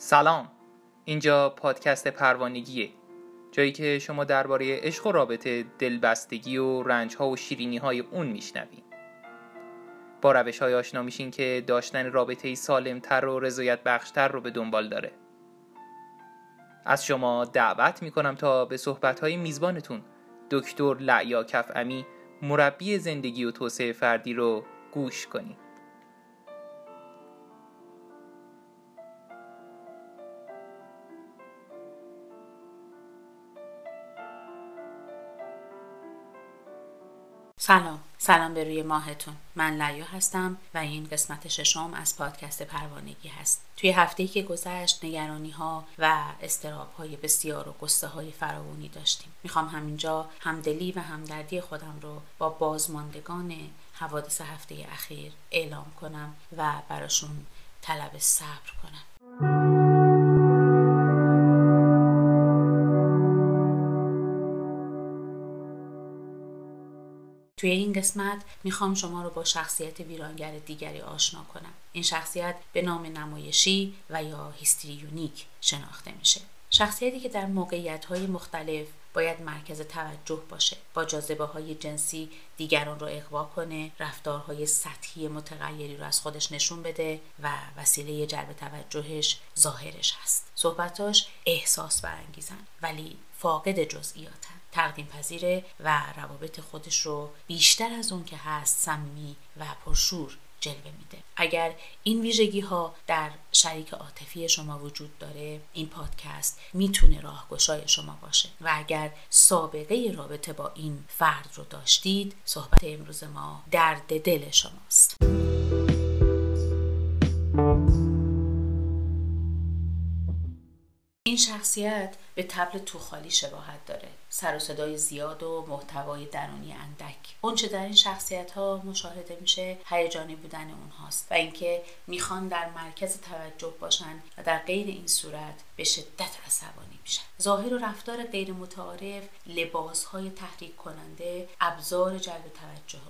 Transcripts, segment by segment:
سلام. اینجا پادکست پروانگیه. جایی که شما درباره عشق و رابطه دلبستگی و رنج ها و شیرینی های اون میشنوین با روش های آشنا میشین که داشتن رابطه سالم تر و رضایت بخشتر رو به دنبال داره. از شما دعوت می‌کنم تا به صحبت های میزبانتون دکتر لعیا کفعمی مربی زندگی و توسعه فردی رو گوش کنید. سلام. سلام به روی ماهتون. من لیا هستم و این قسمت ششم از پادکست پروانگی هست. توی هفته که گذشت نگرانی ها و استراب های بسیار و قصه های فراوانی داشتیم. می‌خوام همینجا همدلی و همدردی خودم رو با بازماندگان حوادث هفته اخیر اعلام کنم و براشون طلب صبر کنم. توی این قسمت می‌خوام شما رو با شخصیت ویرانگر دیگری آشنا کنم. این شخصیت به نام نمایشی و یا هیستریونیک شناخته میشه. شخصیتی که در موقعیت های مختلف باید مرکز توجه باشه با جاذبه های جنسی دیگران رو اقوا کنه رفتارهای سطحی متغیری رو از خودش نشون بده و وسیله جلب توجهش ظاهرش هست صحبتاش احساس برانگیزن ولی فاقد جزئیاتن تقدیم پذیره و روابط خودش رو بیشتر از اون که هست صمیمی و پرشور جلوه میده. اگر این ویژگی ها در شریک عاطفی شما وجود داره این پادکست می‌تونه راهگشای شما باشه. و اگر سابقه رابطه با این فرد رو داشتید صحبت امروز ما درد دل شماست. این شخصیت به تبل توخالی شباهت داره. سر و صدای زیاد و محتوای درونی اندک. اونچه در این شخصیت ها مشاهده میشه هیجانی بودن اونهاست و اینکه می‌خوان در مرکز توجه باشن و در غیر این صورت به شدت عصبانی میشن. ظاهر و رفتار غیر متعارف لباس های تحریک کننده ابزار جلب توجه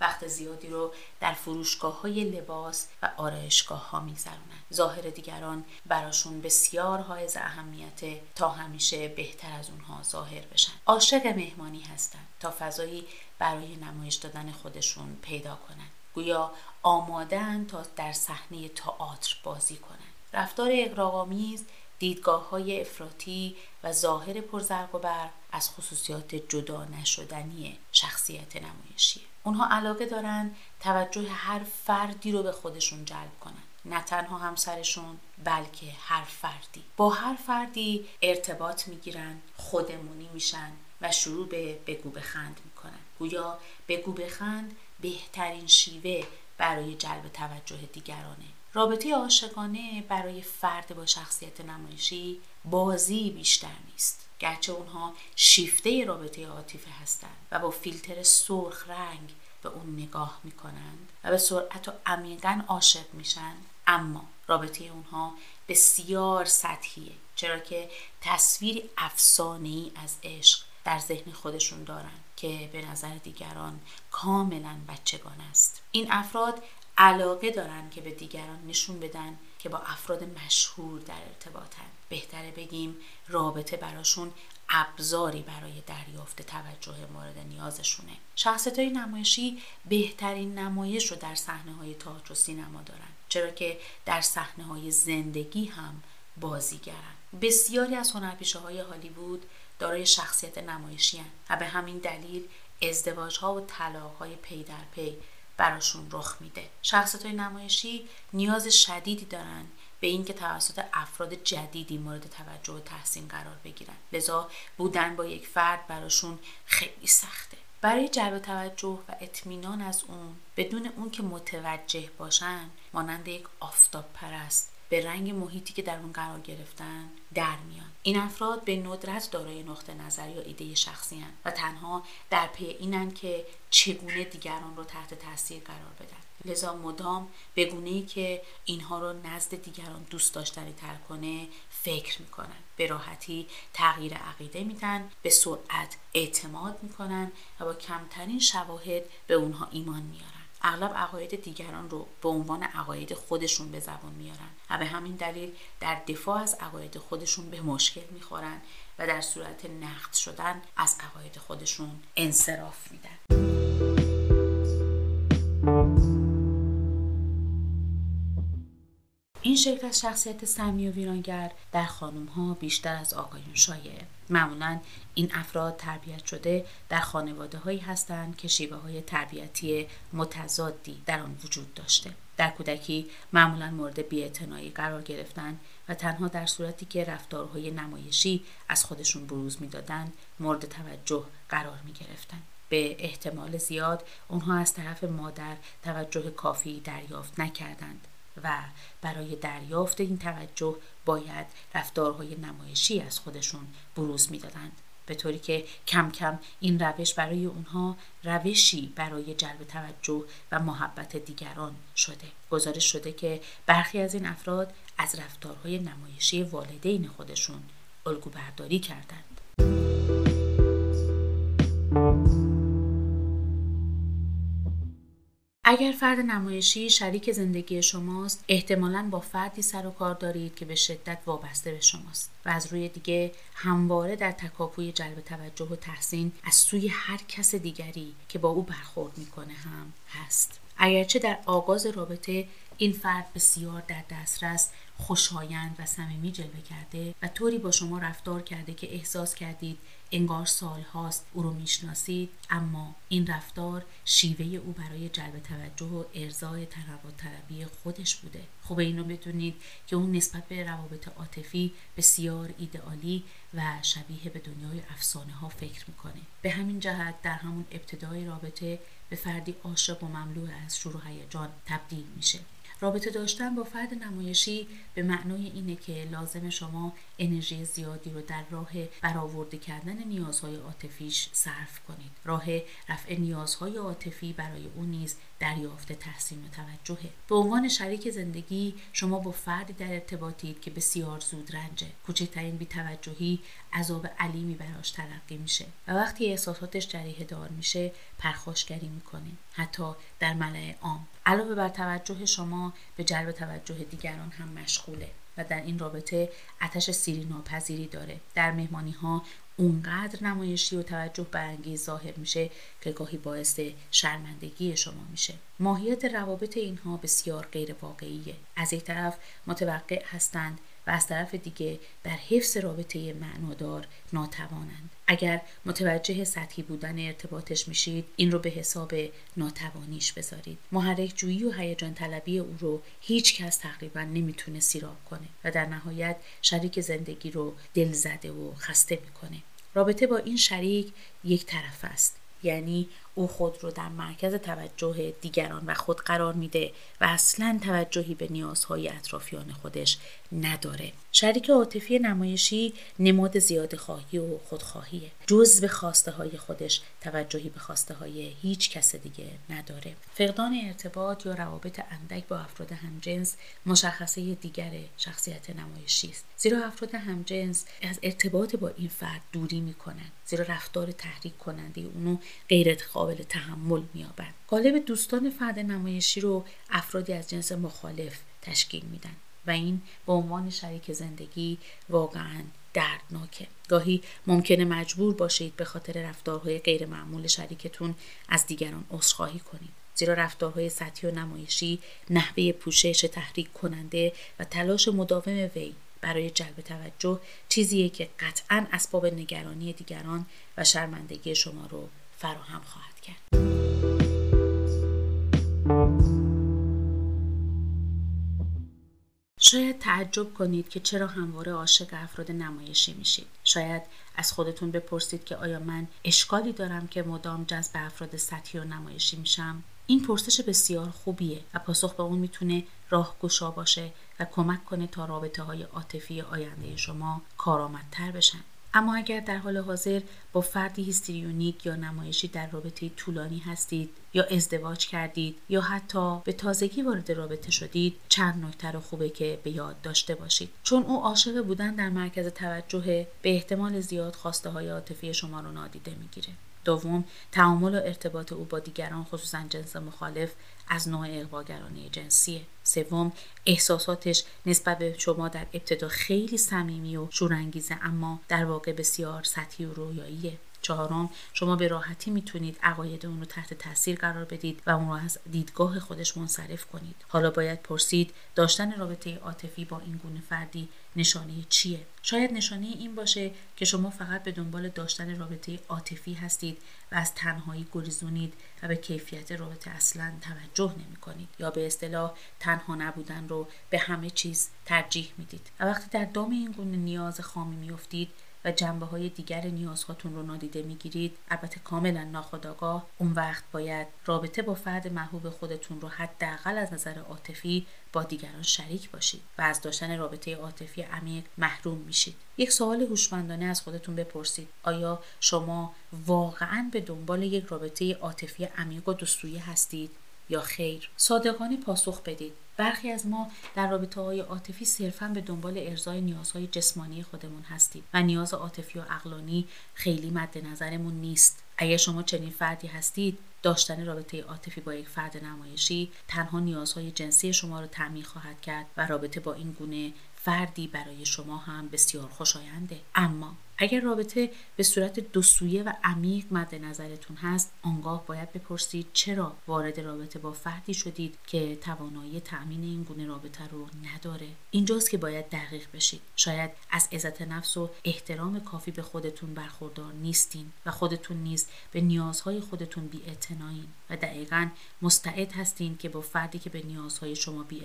وقت زیادی رو در فروشگاه های لباس و آرایشگاه ها میگذرونن ظاهر دیگران براشون بسیار حائز اهمیت تا همیشه بهتر از اونها ظاهر بشن. عاشق مهمانی هستن تا فضایی برای نمایش دادن خودشون پیدا کنن گویا آمادن تا در صحنه تئاتر بازی کنن رفتار اقراق‌آمیز دیدگاه های افراطی و ظاهر پرزرق و برق از خصوصیات جدا نشدنی شخصیت نمایشیه. اونها علاقه دارن توجه هر فردی رو به خودشون جلب کنن. نه تنها همسرشون بلکه هر فردی. با هر فردی ارتباط می‌گیرن خودمونی میشن و شروع به بگو بخند می‌کنن. گویا بگو بخند بهترین شیوه برای جلب توجه دیگرانه. رابطه عاشقانه برای فرد با شخصیت نمایشی بازی بیشتر نیست. گرچه اونها شیفته رابطه عاطفه هستند و با فیلتر سرخ رنگ به اون نگاه می‌کنند و به سرعت و عمیقا عاشق میشن. اما رابطه اونها بسیار سطحیه چرا که تصویر افسانه از عشق در ذهن خودشون دارن که به نظر دیگران کاملا بچگان است. این افراد علاقه دارن که به دیگران نشون بدن که با افراد مشهور در ارتباطن. بهتره بگیم رابطه براشون ابزاری برای دریافت توجه مورد نیازشونه. شخصیت های نمایشی بهترین نمایش رو در صحنه های تئاتر و سینما دارن چرا که در صحنه های زندگی هم بازیگرن. بسیاری از هنرپیشه های هالیوود دارای شخصیت نمایشی هن و به همین دلیل ازدواج ها و طلاق های پی در پی براشون رخ میده. شخصیت های نمایشی نیاز شدیدی دارن به اینکه توسط افراد جدیدی مورد توجه و تحسین قرار بگیرن. لذا بودن با یک فرد براشون خیلی سخته. برای جلب توجه و اطمینان از اون بدون اون که متوجه باشن مانند یک آفتاب پرست به رنگ محیطی که در اون قرار گرفتن در میان. این افراد به ندرت دارای نقطه نظر یا ایده شخصی هن و تنها در پی اینن که چگونه دیگران رو تحت تاثیر قرار بدن. لذا مدام به گونه ای که اینها رو نزد دیگران دوست داشتنی تر کنه فکر می‌کنن. به راحتی تغییر عقیده میدن به سرعت اعتماد می‌کنن و با کمترین شواهد به اونها ایمان میارن. اغلب عقاید دیگران رو به عنوان عقاید خودشون به زبان میارن و به همین دلیل در دفاع از عقاید خودشون به مشکل می‌خورن و در صورت نقد شدن از عقاید خودشون انصراف میدن. این شکل از شخصیت سمی و ویرانگر در خانم ها بیشتر از آقایون شایعه معمولا این افراد تربیت شده در خانواده هایی هستند که شیوه های تربیتی متضادی در آن وجود داشته در کودکی معمولا مورد بیاعتنایی قرار گرفتن و تنها در صورتی که رفتارهای نمایشی از خودشون بروز می‌دادند مورد توجه قرار می. به احتمال زیاد اونها از طرف مادر توجه کافی دریافت نکردند و برای دریافت این توجه باید رفتارهای نمایشی از خودشون بروز می‌دادند. به طوری که کم کم این روش برای اونها روشی برای جلب توجه و محبت دیگران شده. گزارش شده که برخی از این افراد از رفتارهای نمایشی والدین خودشون الگو برداری کردند. اگر فرد نمایشی شریک زندگی شماست احتمالا با فردی سر و کار دارید که به شدت وابسته به شماست و از روی دیگه همواره در تکاپوی جلب توجه و تحسین از سوی هر کس دیگری که با او برخورد می‌کنه هم هست. اگرچه در آغاز رابطه این فرد بسیار در دسترس خوشایند و صمیمی جلوه کرده و طوری با شما رفتار کرده که احساس کردید انگار سال هاست او رو می‌شناسید اما این رفتار شیوه او برای جلب توجه و ارزای تنوع طلبی خودش بوده. خوب این رو بدونید که اون نسبت به روابط عاطفی بسیار ایدئالی و شبیه به دنیای افسانه ها فکر می‌کنه. به همین جهت در همون ابتدای رابطه به فردی عاشق و مملو از شروع هیجان تبدیل میشه. رابطه داشتن با فرد نمایشی به معنای اینه که لازم شما انرژی زیادی رو در راه برآورده کردن نیازهای عاطفیش صرف کنید. راه رفع نیازهای عاطفی برای او نیز دریافت تحسین و توجهه. به عنوان شریک زندگی شما با فردی در ارتباطید که بسیار زود رنجه. کوچکترین بیتوجهی عذاب علیمی براش تلقی میشه. و وقتی احساساتش جریه دار میشه پرخاشگری می‌کنه. حتی در ملع عام. علاوه بر توجه شما به جلب توجه دیگران هم مشغوله. و در این رابطه اتش سیری ناپذیری داره. در مهمانی ها اونقدر نمایشی و توجه برانگیز ظاهر میشه که گاهی باعث شرمندگی شما میشه. ماهیت روابط اینها بسیار غیر واقعیه. از یک طرف متوقع هستند و از طرف دیگه در حفظ رابطه معنادار ناتوانند. اگر متوجه سطحی بودن ارتباطش میشید این رو به حساب ناتوانیش بذارید. محرک جویی و هیجان طلبی او رو هیچ کس تقریبا نمی‌تونه سیراب کنه و در نهایت شریک زندگی رو دل زده و خسته می‌کنه. رابطه با این شریک یک طرف است. یعنی او خود رو در مرکز توجه دیگران و خود قرار میده و اصلا توجهی به نیازهای اطرافیان خودش نداره. شریک عاطفی نمایشی نماد زیاد خواهی و خودخواهیه. جز به خواسته های خودش توجهی به خواسته های هیچ کس دیگه نداره. فقدان ارتباط یا روابط اندک با افراد همجنس مشخصه دیگر شخصیت نمایشی است. زیرا افراد همجنس از ارتباط با این فرد دوری می‌کنن زیرا رفتار تحریک کننده اونو غیر قابل تحمل میابند قالب دوستان فرد نمایشی رو افرادی از جنس مخالف تشکیل میدن و این به عنوان شریک زندگی واقعا دردناکه. گاهی ممکنه مجبور باشید به خاطر رفتارهای غیرمعمول شریکتون از دیگران عذرخواهی کنید. زیرا رفتارهای سطحی و نمایشی نحوه پوشش تحریک کننده و تلاش مداوم وی برای جلب توجه چیزیه که قطعا اسباب نگرانی دیگران و شرمندگی شما رو فراهم خواهد کرد. شاید تعجب کنید که چرا همواره عاشق افراد نمایشی میشید. شاید از خودتون بپرسید که آیا من اشکالی دارم که مدام جذب افراد سطحی و نمایشی میشم؟ این پرسش بسیار خوبیه و پاسخ به اون می‌تونه راهگشا باشه و کمک کنه تا رابطه های عاطفی آینده شما کارآمدتر بشن. اما اگر در حال حاضر با فردی هیستریونیک یا نمایشی در رابطه طولانی هستید یا ازدواج کردید یا حتی به تازگی وارد رابطه شدید چند نکته رو خوبه که به یاد داشته باشید. چون او عاشق بودن در مرکز توجه به احتمال زیاد خواسته های عاطفی شما رو نادیده می‌گیره. دوم تعامل و ارتباط او با دیگران خصوصا جنس مخالف از نوع اقواگرانه جنسیه سوم احساساتش نسبت به شما در ابتدا خیلی صمیمی و شورانگیزه اما در واقع بسیار سطحی و رویاییه. چهارم شما به راحتی می‌تونید عقاید اون رو تحت تاثیر قرار بدید و اون رو از دیدگاه خودش منصرف کنید. حالا باید پرسید داشتن رابطه عاطفی با این گونه فردی نشانه چیه؟ شاید نشانه این باشه که شما فقط به دنبال داشتن رابطه عاطفی هستید و از تنهایی گریزونید و به کیفیت رابطه اصلا توجه نمی کنید یا به اصطلاح تنها نبودن رو به همه چیز ترجیح می‌دید. و وقتی در دام این گونه نیاز خامی میافتید و جنبه های دیگر نیازهاتون رو نادیده می‌گیرید. البته کاملا ناخودآگاه. اون وقت باید رابطه با فرد محبوب خودتون رو حداقل از نظر عاطفی با دیگران شریک باشید و از داشتن رابطه عاطفی عمیق محروم میشید. یک سوال هوشمندانه از خودتون بپرسید. آیا شما واقعا به دنبال یک رابطه عاطفی عمیق و دوستویی هستید؟ یا خیر. صادقانه پاسخ بدید. برخی از ما در رابطه های عاطفی صرفا به دنبال ارزای نیازهای جسمانی خودمون هستیم و نیاز عاطفی و اقلانی خیلی مد نظرمون نیست. اگر شما چنین فردی هستید داشتن رابطه عاطفی با یک فرد نمایشی تنها نیازهای جنسی شما را تعمین خواهد کرد و رابطه با این گونه فردی برای شما هم بسیار خوشاینده. اما اگر رابطه به صورت دوسویه و عمیق مد نظرتون هست آنگاه باید بپرسید چرا وارد رابطه با فردی شدید که توانایی تأمین این گونه رابطه رو نداره. اینجاست که باید دقیق بشید. شاید از عزت نفس و احترام کافی به خودتون برخوردار نیستین و خودتون نیز به نیازهای خودتون بی و دقیقا مستعد هستین که با فردی که به نیازهای شما بی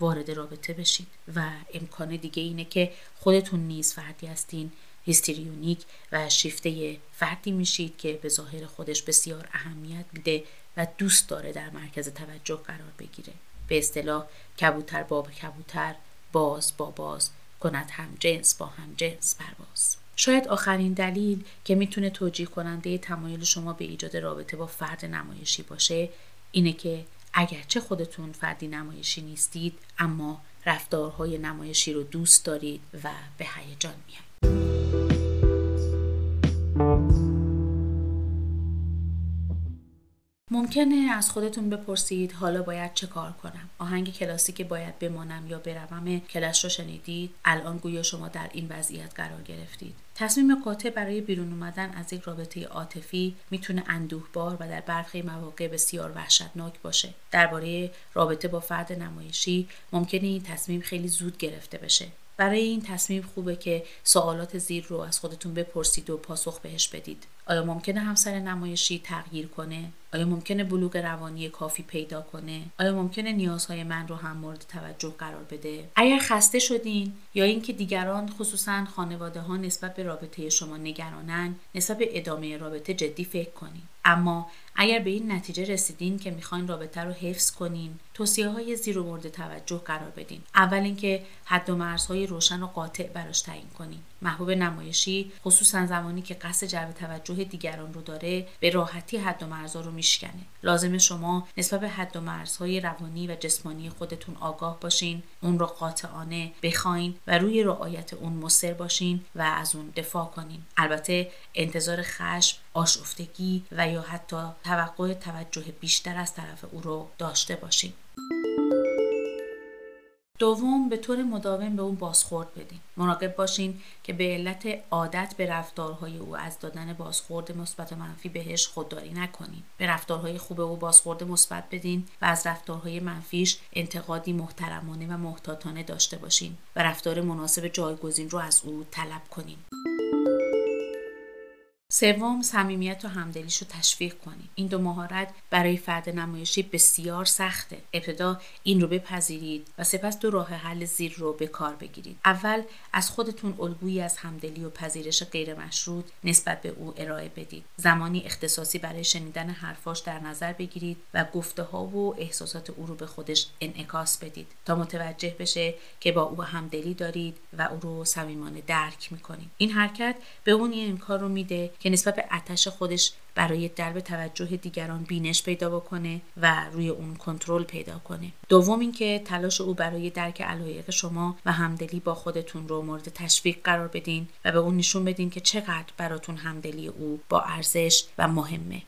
وارد رابطه بشید. و امکان دیگه اینه که خودتون نیز فردی هستین هیستریونیک و شیفته فردی میشید که به ظاهر خودش بسیار اهمیت میده و دوست داره در مرکز توجه قرار بگیره. به اصطلاح کبوتر با کبوتر باز با باز کند هم جنس با هم جنس پرواز. شاید آخرین دلیل که می‌تونه توجیه کننده تمایل شما به ایجاد رابطه با فرد نمایشی باشه اینه که اگرچه خودتون فردی نمایشی نیستید اما رفتارهای نمایشی رو دوست دارید و به هیجان میاد. ممکنه از خودتون بپرسید حالا باید چه کار کنم؟ آهنگ کلاسی که باید بمانم یا بروم؟ کلاس رو شنیدید؟ الان گویا شما در این وضعیت قرار گرفتید. تصمیم قاطع برای بیرون اومدن از یک رابطه عاطفی می‌تونه اندوهبار و در برخی مواقع بسیار وحشتناک باشه. درباره رابطه با فرد نمایشی ممکنه این تصمیم خیلی زود گرفته بشه. برای این تصمیم خوبه که سوالات زیر رو از خودتون بپرسید و پاسخ بهش بدید. آیا ممکنه همسر نمایشی تغییر کنه؟ آیا ممکنه بلوغ روانی کافی پیدا کنه؟ آیا ممکنه نیازهای من رو هم مورد توجه قرار بده؟ اگر خسته شدین یا اینکه دیگران خصوصا خانواده ها نسبت به رابطه شما نگرانن نسبت به ادامه رابطه جدی فکر کنین. اما اگر به این نتیجه رسیدین که می‌خواین رابطه رو حفظ کنین توصیه های زیر مورد توجه قرار بدین. اول اینکه حد و مرزهای روشن و قاطع براش تعیین کنین. محبوب نمایشی خصوصا زمانی که قصد جلب توجه دیگران رو داره به راحتی حد و مرزها رو میشکنه. لازم شما نسبت به حد و مرزهای روانی و جسمانی خودتون آگاه باشین اون رو قاطعانه بخواین و روی رعایت اون مصر باشین و از اون دفاع کنین. البته انتظار خشم آشفتگی و یا حتی توقع توجه بیشتر از طرف او رو داشته باشین. دوم به طور مداوم به اون بازخورد بدین. مراقب باشین که به علت عادت به رفتارهای او از دادن بازخورد مثبت و منفی بهش خودداری نکنین. به رفتارهای خوب او بازخورد مثبت بدین و از رفتارهای منفیش انتقادی محترمانه و محتاطانه داشته باشین و رفتار مناسب جایگزین رو از او طلب کنین. سوم صمیمیت و همدلیش رو تشویق کنید این دو مهارت برای فرد نمایشی بسیار سخته. ابتدا این رو بپذیرید و سپس دو راه حل زیر رو به کار بگیرید. اول از خودتون الگویی از همدلی و پذیرش غیر مشروط نسبت به او ارائه بدید. زمانی اختصاصی برای شنیدن حرفاش در نظر بگیرید و گفته ها و احساسات او رو به خودش انعکاس بدید تا متوجه بشه که با او همدلی دارید و او رو صمیمانه درک می‌کنید. این حرکت به اون این امکان رو میده که نسبت به اتش خودش برای جلب توجه دیگران بینش پیدا بکنه و روی اون کنترل پیدا کنه. دوم اینکه تلاش او برای درک علایق شما و همدلی با خودتون رو مورد تشویق قرار بدین و به اون نشون بدین که چقدر براتون همدلی او با ارزش و مهمه.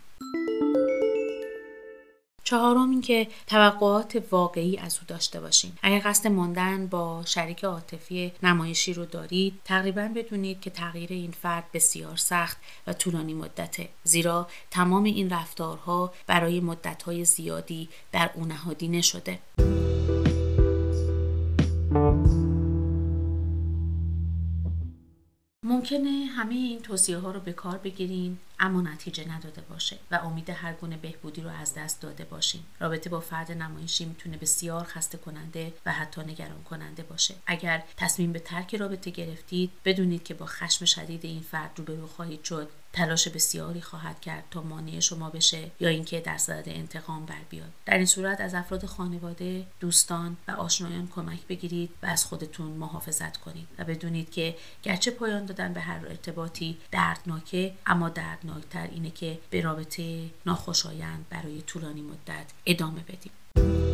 چهارم اینکه توقعات واقعی از او داشته باشین اگر قصد ماندن با شریک عاطفی نمایشی رو دارید تقریبا بدونید که تغییر این فرد بسیار سخت و طولانی مدته. زیرا تمام این رفتارها برای مدتهای زیادی در او نهادینه شده ممکنه همه این توصیه ها رو به کار بگیرین اما نتیجه نداده باشه و امید هر گونه بهبودی رو از دست داده باشین. رابطه با فرد نمایشی می‌تونه بسیار خسته کننده و حتی نگران کننده باشه. اگر تصمیم به ترک رابطه گرفتید بدونید که با خشم شدید این فرد روبرو خواهید شد. تلاش بسیاری خواهد کرد تا مانع شما بشه یا اینکه در صدد انتقام بر بیاد. در این صورت از افراد خانواده دوستان و آشنایان کمک بگیرید و از خودتون محافظت کنید و بدونید که گرچه پایان دادن به هر ارتباطی دردناکه اما دردناکتر اینه که به رابطه ناخوشایند برای طولانی مدت ادامه بدیم.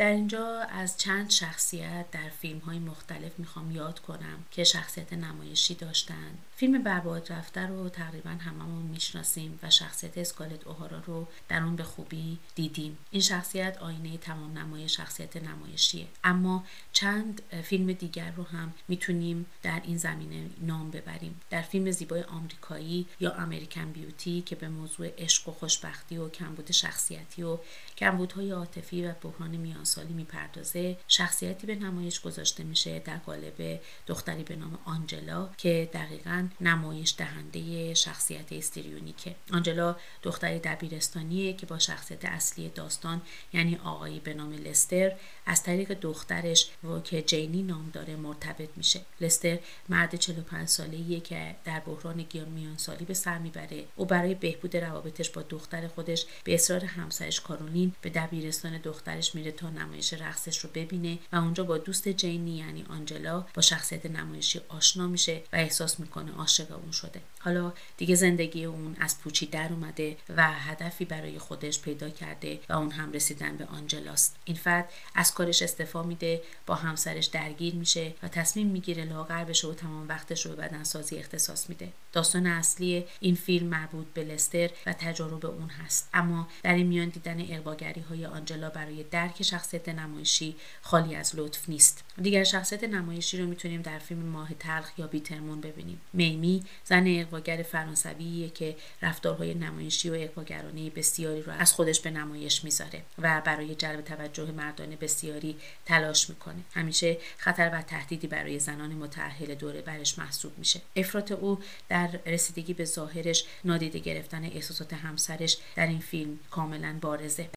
در اینجا از چند شخصیت در فیلم های مختلف می‌خوام یاد کنم که شخصیت نمایشی داشتن. فیلم برباد رفته رو تقریبا هممون می‌شناسیم و شخصیت اسکالت اوهارا رو در اون به خوبی دیدیم. این شخصیت آینه تمام نمای شخصیت نمایشیه. اما چند فیلم دیگر رو هم می‌تونیم در این زمینه نام ببریم. در فیلم زیبای آمریکایی یا امریکن بیوتی که به موضوع عشق و خوشبختی و کمبود شخصیتی و کمبودهای عاطفی و بحران میانسالی می‌پردازه. شخصیتی به نمایش گذاشته میشه در قالب دختری به نام آنجلا که دقیقا نمایش دهنده شخصیت استریونیکه آنجلا دختری دبیرستانیه که با شخصیت اصلی داستان یعنی آقایی به نام لستر از طریق دخترش و که جینی نام داره مرتبط میشه. لستر مرد 45 ساله‌ایه که در بحران گیان میانسالی به سر می‌بره. او برای بهبود روابطش با دختر خودش به اصرار همسرش کارولین به دبیرستان دخترش میره تا نمایش رقصش رو ببینه و اونجا با دوست جینی یعنی آنجلا با شخصیت نمایشی آشنا میشه و احساس می‌کنه عاشق اون شده. حالا دیگه زندگی اون از پوچی در اومده و هدفی برای خودش پیدا کرده و اون هم رسیدن به آنجلاست. این فرد از کارش استفا میده با همسرش درگیر میشه و تصمیم می‌گیره لاغر بشه و تمام وقتش رو به بدنسازی اختصاص میده. داستان اصلی این فیلم مربوط به لستر و تجارب اون هست. اما در این میان دیدن اقواگری های آنجلا برای درک شخصیت نمایشی خالی از لطف نیست. دیگر شخصیت نمایشی رو می‌تونیم در فیلم ماه تلخ یا بیترمون ببینیم. میمی زن اقواگر فرانسویه که رفتارهای نمایشی و اقواگرانه بسیاری رو از خودش به نمایش می‌ذاره و برای جلب توجه مردان بسیاری تلاش می‌کنه. همیشه خطر و تهدیدی برای زنان متأهل دوره برش محسوب میشه. افراط او در رسیدگی به ظاهرش نادیده گرفتن احساسات همسرش در این فیلم کاملا بارزه.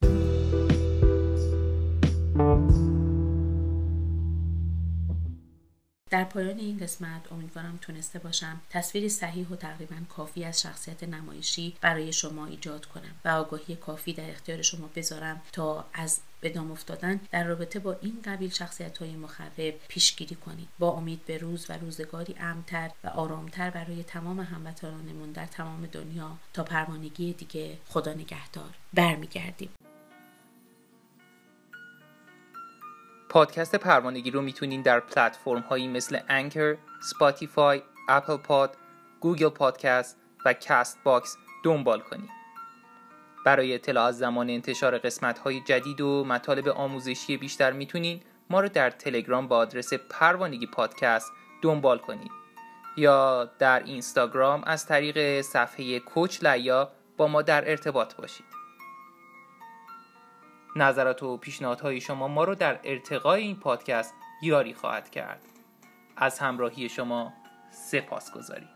در پایان این قسمت امیدوارم تونسته باشم تصویری صحیح و تقریبا کافی از شخصیت نمایشی برای شما ایجاد کنم و آگاهی کافی در اختیار شما بذارم تا از به دام افتادن در رابطه با این قبیل شخصیت های مخرب پیشگیری کنید. با امید به روز و روزگاری امن‌تر و آرامتر برای تمام هموطنانمون در تمام دنیا تا پروانگی دیگه خدا نگهدار. برمیگردیم. پادکست پروانگی رو می‌تونین در پلتفرم هایی مثل Anchor، Spotify، Apple Pod، Google Podcast و Castbox دنبال کنید. برای اطلاع از زمان انتشار قسمت های جدید و مطالب آموزشی بیشتر می‌تونین ما رو در تلگرام با آدرس پروانگی پادکست دنبال کنید یا در اینستاگرام از طریق صفحه کوچ لیا با ما در ارتباط باشید. نظرات و پیشنهادهای شما ما رو در ارتقای این پادکست یاری خواهد کرد. از همراهی شما سپاس گذاریم